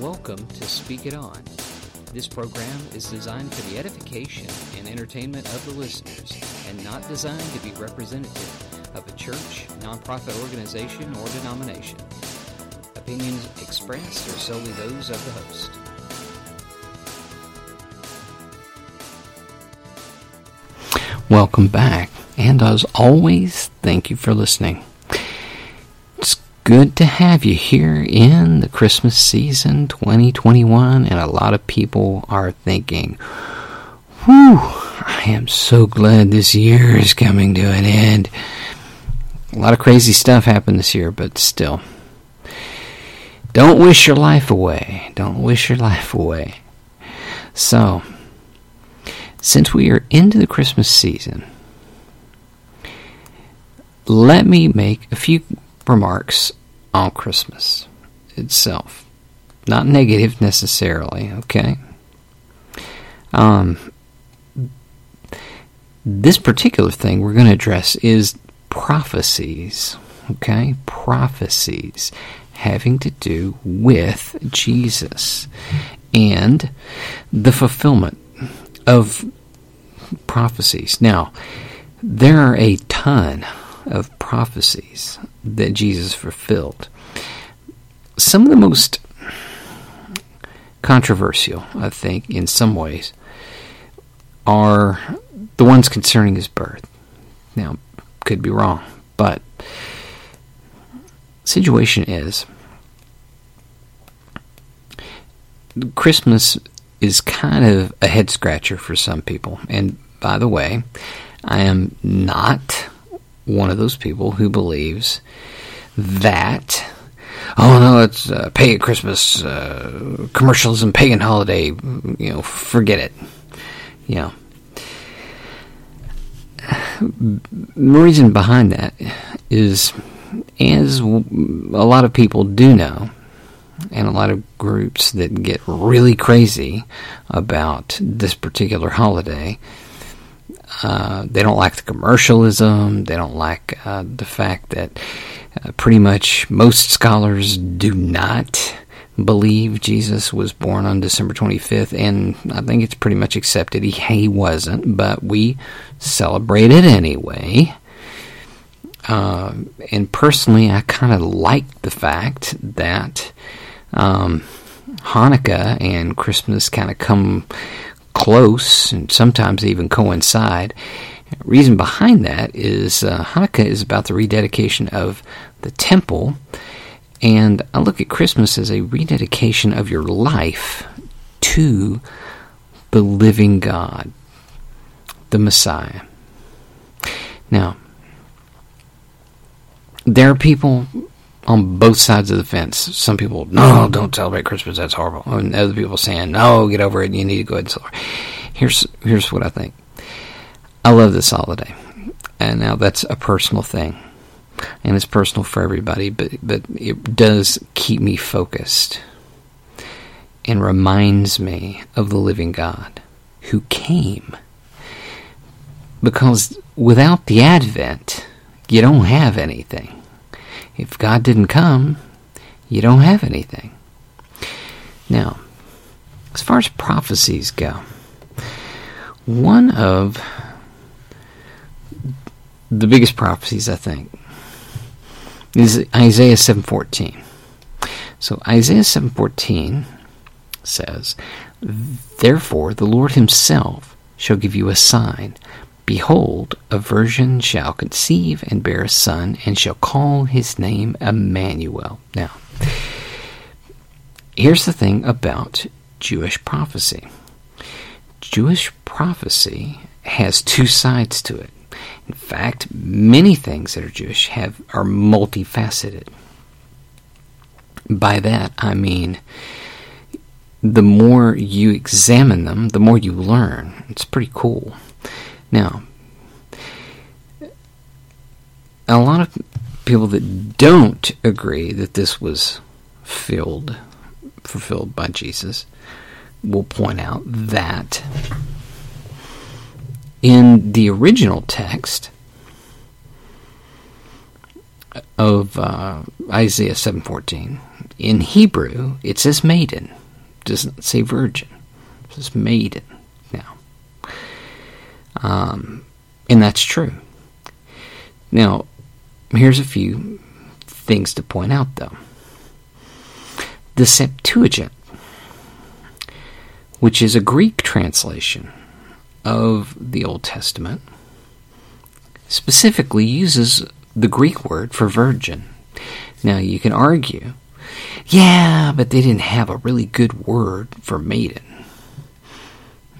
Welcome to Speak It On. This program is designed for the edification and entertainment of the listeners and not designed to be representative of a church, nonprofit organization, or denomination. Opinions expressed are solely those of the host. Welcome back, and as always, thank you for listening. Good to have you here in the Christmas season 2021, and a lot of people are thinking, Whew, I am so glad this year is coming to an end. A lot of crazy stuff happened this year, but still. Don't wish your life away. Don't wish your life away. So, since we are into the Christmas season, let me make a few remarks on Christmas itself. Not negative necessarily, okay? Um, this particular thing we're going to address is prophecies, okay? Prophecies having to do with Jesus and the fulfillment of prophecies. Now, there are a ton of prophecies that Jesus fulfilled. Some of the most controversial, I think, in some ways, are the ones concerning his birth. Now, could be wrong, but situation is Christmas is kind of a head scratcher for some people. And by the way, I am not one of those people who believes that oh no, it's uh, pagan Christmas uh, commercialism, pagan holiday. You know, forget it. You know, the reason behind that is, as a lot of people do know, and a lot of groups that get really crazy about this particular holiday. Uh, they don't like the commercialism. They don't like uh, the fact that uh, pretty much most scholars do not believe Jesus was born on December 25th, and I think it's pretty much accepted he, he wasn't, but we celebrate it anyway. Uh, and personally, I kind of like the fact that um, Hanukkah and Christmas kind of come close and sometimes even coincide. The reason behind that is uh, Hanukkah is about the rededication of the temple, and I look at Christmas as a rededication of your life to the living God, the Messiah. Now, there are people on both sides of the fence. Some people, no, oh. don't celebrate Christmas. That's horrible. And other people saying, no, get over it. You need to go ahead and celebrate. Here's here's what I think. I love this holiday, and now that's a personal thing, and it's personal for everybody. But but it does keep me focused, and reminds me of the living God who came. Because without the Advent, you don't have anything if God didn't come, you don't have anything. Now, as far as prophecies go, one of the biggest prophecies, I think, is Isaiah 7:14. So Isaiah 7:14 says, "Therefore the Lord himself shall give you a sign. Behold, a virgin shall conceive and bear a son, and shall call his name Emmanuel. Now, here's the thing about Jewish prophecy Jewish prophecy has two sides to it. In fact, many things that are Jewish have are multifaceted. By that, I mean the more you examine them, the more you learn. It's pretty cool. Now, a lot of people that don't agree that this was filled, fulfilled by Jesus will point out that in the original text of uh, Isaiah 7:14, in Hebrew, it says maiden. It doesn't say virgin. It says maiden. Um, and that's true. Now, here's a few things to point out, though. The Septuagint, which is a Greek translation of the Old Testament, specifically uses the Greek word for virgin. Now, you can argue, yeah, but they didn't have a really good word for maiden.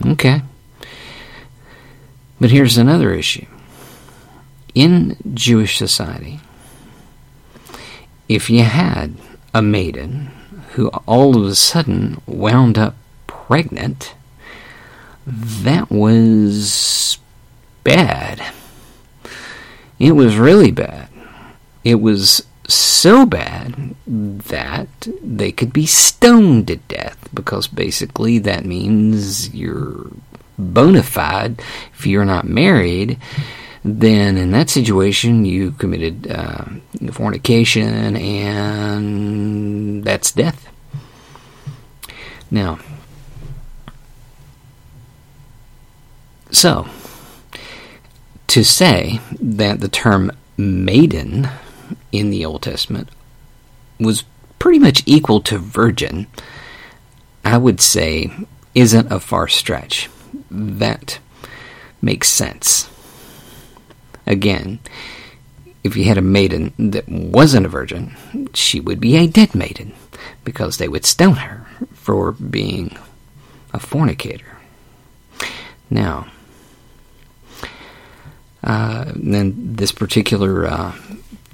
Okay. But here's another issue. In Jewish society, if you had a maiden who all of a sudden wound up pregnant, that was bad. It was really bad. It was so bad that they could be stoned to death because basically that means you're bona fide if you're not married then in that situation you committed uh, fornication and that's death now so to say that the term maiden in the Old Testament was pretty much equal to virgin, I would say isn't a far stretch. That makes sense. Again, if you had a maiden that wasn't a virgin, she would be a dead maiden because they would stone her for being a fornicator. Now, uh, then this particular uh,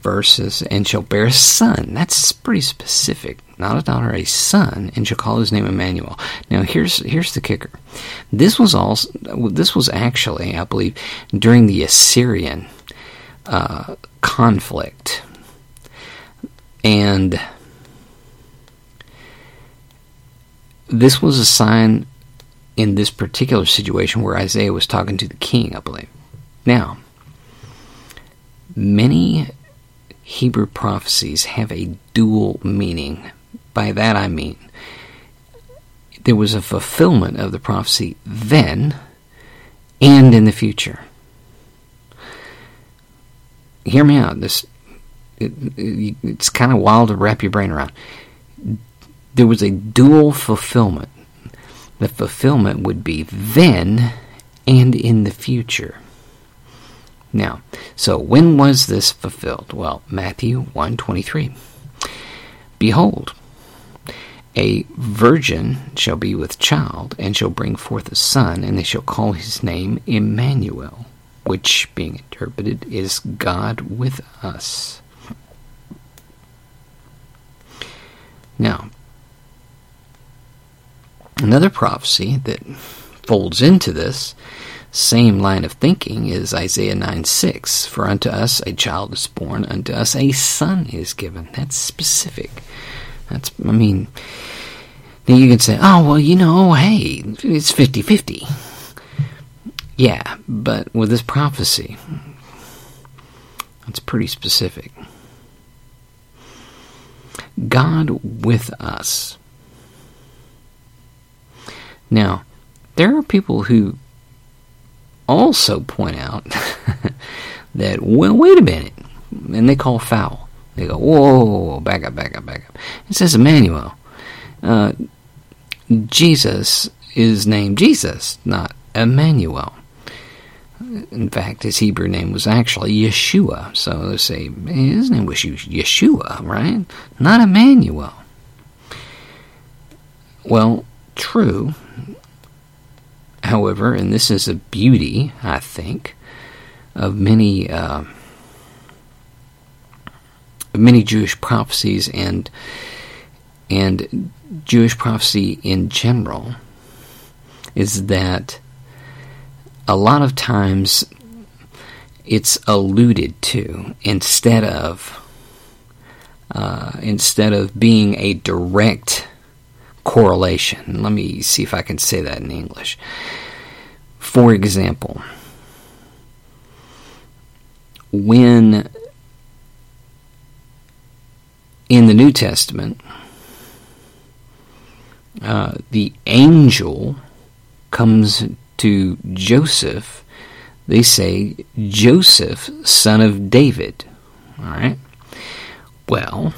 verse is, and shall bear a son. That's pretty specific. Not a daughter, a son, and shall call his name Emmanuel. Now here's here's the kicker. This was also this was actually, I believe, during the Assyrian uh, conflict, and this was a sign in this particular situation where Isaiah was talking to the king, I believe. Now, many Hebrew prophecies have a dual meaning. By that I mean, there was a fulfillment of the prophecy then and in the future. Hear me out. This it, it, it's kind of wild to wrap your brain around. There was a dual fulfillment. The fulfillment would be then and in the future. Now, so when was this fulfilled? Well, Matthew 1:23. Behold, a virgin shall be with child and shall bring forth a son and they shall call his name Emmanuel, which being interpreted is God with us. Now, another prophecy that folds into this same line of thinking is Isaiah 9 6. For unto us a child is born, unto us a son is given. That's specific. That's, I mean, you can say, oh, well, you know, hey, it's 50 50. Yeah, but with this prophecy, it's pretty specific. God with us. Now, there are people who also point out that, well, wait a minute. And they call foul. They go, whoa, back up, back up, back up. It says Emmanuel. Uh, Jesus is named Jesus, not Emmanuel. In fact, his Hebrew name was actually Yeshua. So they say his name was Yeshua, right? Not Emmanuel. Well, true, however, and this is a beauty, I think, of many uh, many Jewish prophecies and and Jewish prophecy in general, is that a lot of times it's alluded to instead of uh, instead of being a direct correlation. Let me see if I can say that in English. For example, when in the New Testament, uh, the angel comes to Joseph, they say, Joseph, son of David. All right. Well,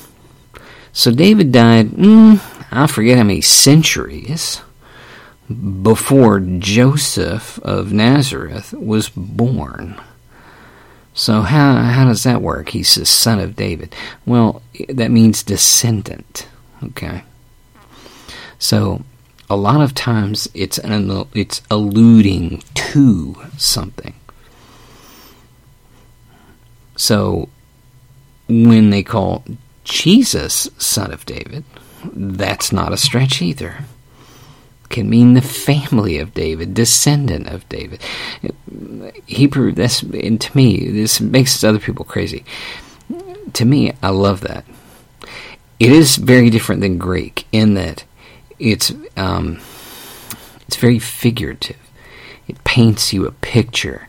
so David died, mm, I forget how many centuries before Joseph of Nazareth was born. So how how does that work? He's the son of David. Well, that means descendant. Okay. So a lot of times it's an, it's alluding to something. So when they call Jesus son of David, that's not a stretch either. Can mean the family of David, descendant of David. Hebrew, that's and to me, this makes other people crazy. To me, I love that. It is very different than Greek in that it's um, it's very figurative. It paints you a picture.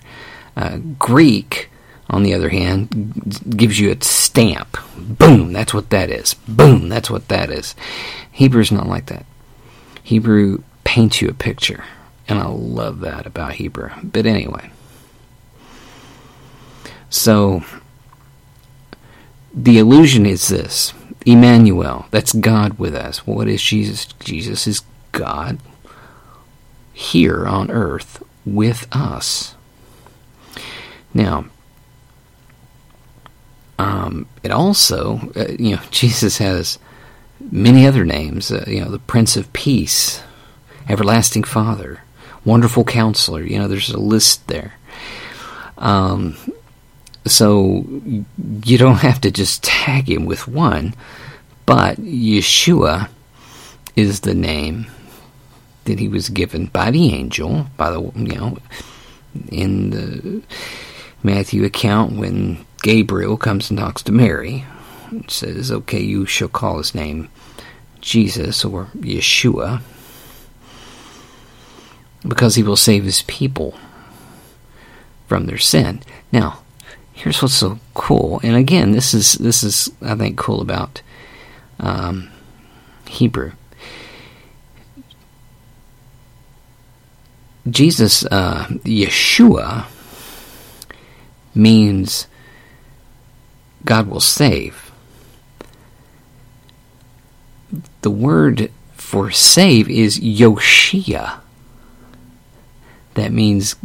Uh, Greek, on the other hand, gives you a stamp. Boom, that's what that is. Boom, that's what that is. Hebrew's not like that. Hebrew paints you a picture, and I love that about Hebrew. But anyway, so the illusion is this Emmanuel, that's God with us. What is Jesus? Jesus is God here on earth with us. Now, um, it also, uh, you know, Jesus has many other names. Uh, you know, the Prince of Peace, Everlasting Father, Wonderful Counselor. You know, there's a list there. Um, so you don't have to just tag him with one, but Yeshua is the name that he was given by the angel, by the you know, in the Matthew account when Gabriel comes and talks to Mary, says, "Okay, you shall call his name Jesus or Yeshua, because he will save his people from their sin." Now, here's what's so cool, and again, this is this is I think cool about um, Hebrew. Jesus, uh, Yeshua, means God will save. The word for save is Yoshia. That means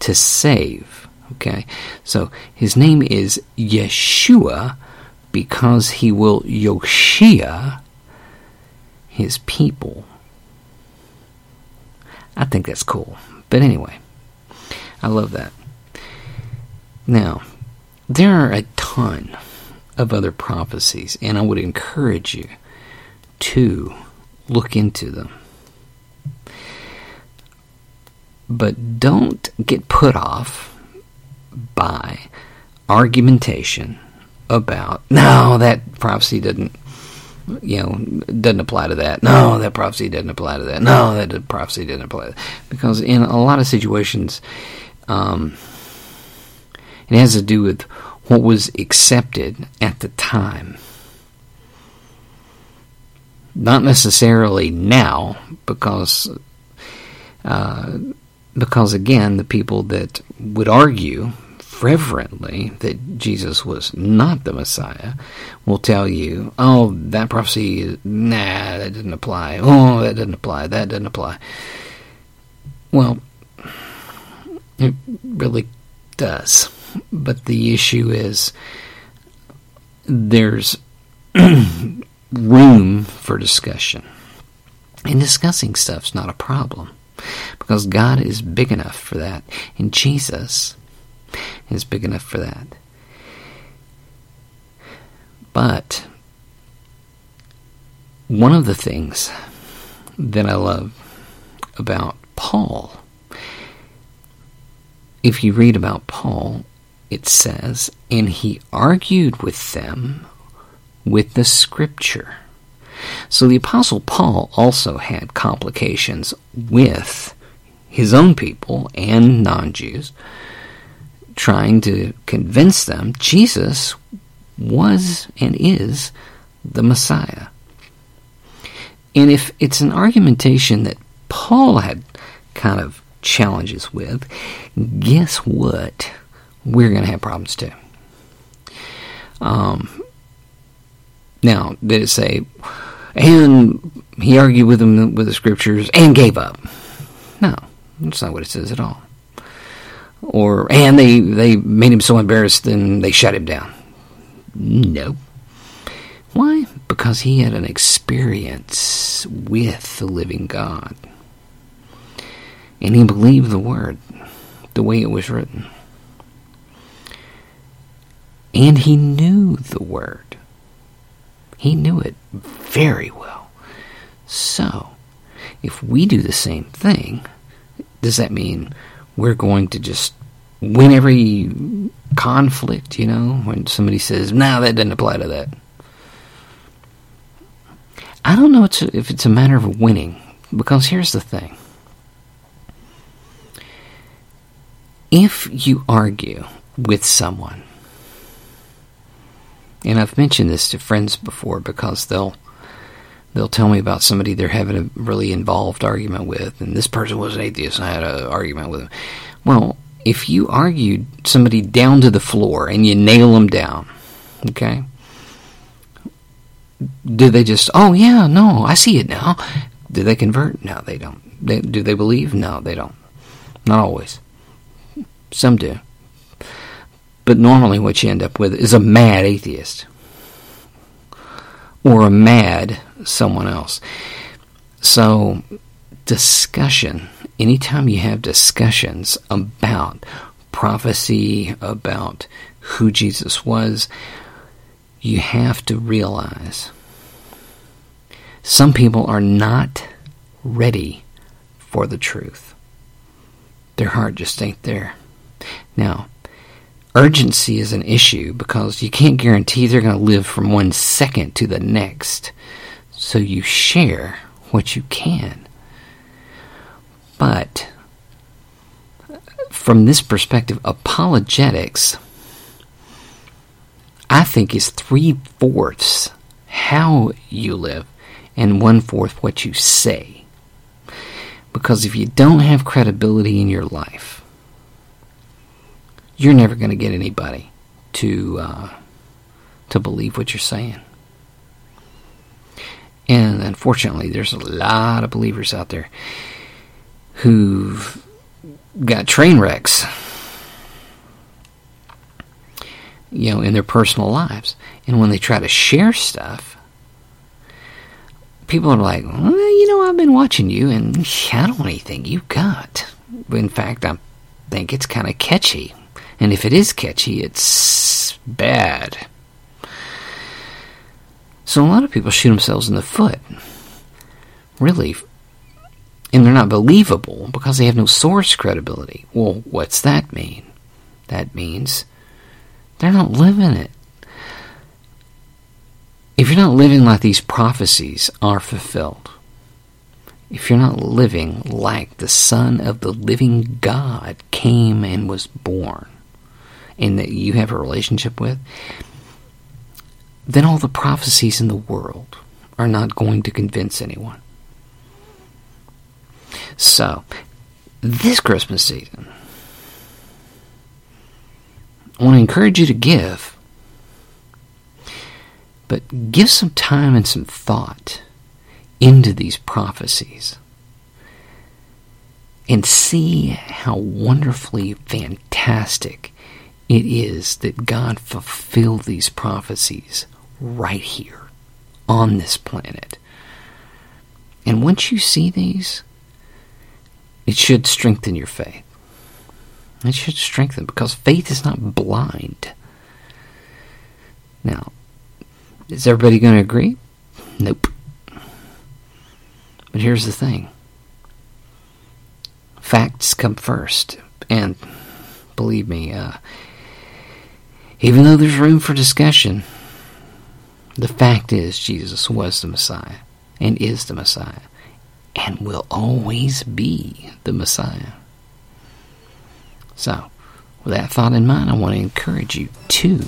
to save. Okay, so his name is Yeshua because he will Yoshia his people. I think that's cool. But anyway, I love that. Now, there are a ton of other prophecies, and I would encourage you to look into them. But don't get put off by argumentation about no, that prophecy doesn't you know doesn't apply to that. No, that prophecy doesn't apply to that. No, that prophecy doesn't apply. Because in a lot of situations, um, it has to do with what was accepted at the time. Not necessarily now, because uh, because again, the people that would argue reverently that Jesus was not the Messiah will tell you, oh, that prophecy, nah, that didn't apply. Oh, that didn't apply. That didn't apply. Well, it really does. But the issue is there's room for discussion. And discussing stuff's not a problem because God is big enough for that. And Jesus is big enough for that. But one of the things that I love about Paul, if you read about Paul, it says, and he argued with them with the scripture. So the Apostle Paul also had complications with his own people and non Jews trying to convince them Jesus was and is the Messiah. And if it's an argumentation that Paul had kind of challenges with, guess what? We're going to have problems too. Um, now, did it say, and he argued with them with the scriptures and gave up? No, that's not what it says at all. Or and they they made him so embarrassed, then they shut him down. No. Why? Because he had an experience with the living God. And he believed the word the way it was written. And he knew the word. He knew it very well. So, if we do the same thing, does that mean we're going to just win every conflict, you know, when somebody says, no, that doesn't apply to that? I don't know if it's a matter of winning, because here's the thing. If you argue with someone, and I've mentioned this to friends before because they'll they'll tell me about somebody they're having a really involved argument with, and this person was an atheist, and I had an argument with them. Well, if you argued somebody down to the floor and you nail them down, okay, do they just, oh yeah, no, I see it now? Do they convert? No, they don't. They, do they believe? No, they don't. Not always. Some do. But normally, what you end up with is a mad atheist or a mad someone else. So, discussion, anytime you have discussions about prophecy, about who Jesus was, you have to realize some people are not ready for the truth. Their heart just ain't there. Now, urgency is an issue because you can't guarantee they're going to live from one second to the next. So you share what you can. But from this perspective, apologetics, I think, is three fourths how you live and one fourth what you say. Because if you don't have credibility in your life, you're never going to get anybody to uh, to believe what you're saying. And unfortunately, there's a lot of believers out there who've got train wrecks, you know, in their personal lives. And when they try to share stuff, people are like, well, you know, I've been watching you, and I don't really think you got. In fact, I think it's kind of catchy. And if it is catchy, it's bad. So a lot of people shoot themselves in the foot. Really. And they're not believable because they have no source credibility. Well, what's that mean? That means they're not living it. If you're not living like these prophecies are fulfilled, if you're not living like the Son of the living God came and was born, and that you have a relationship with, then all the prophecies in the world are not going to convince anyone. So, this Christmas season, I want to encourage you to give, but give some time and some thought into these prophecies and see how wonderfully fantastic it is that God fulfilled these prophecies right here on this planet. And once you see these, it should strengthen your faith. It should strengthen because faith is not blind. Now, is everybody going to agree? Nope. But here's the thing facts come first. And believe me, uh, even though there's room for discussion, the fact is Jesus was the Messiah and is the Messiah and will always be the Messiah. So, with that thought in mind, I want to encourage you to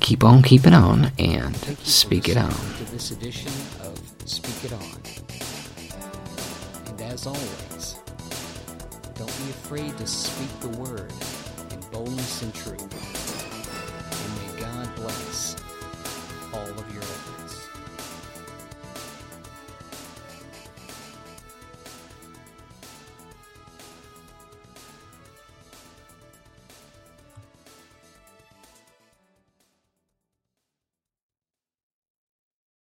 keep on keeping on and speak it on. To this edition of Speak It On. And as always, don't be afraid to speak the word in boldness and truth.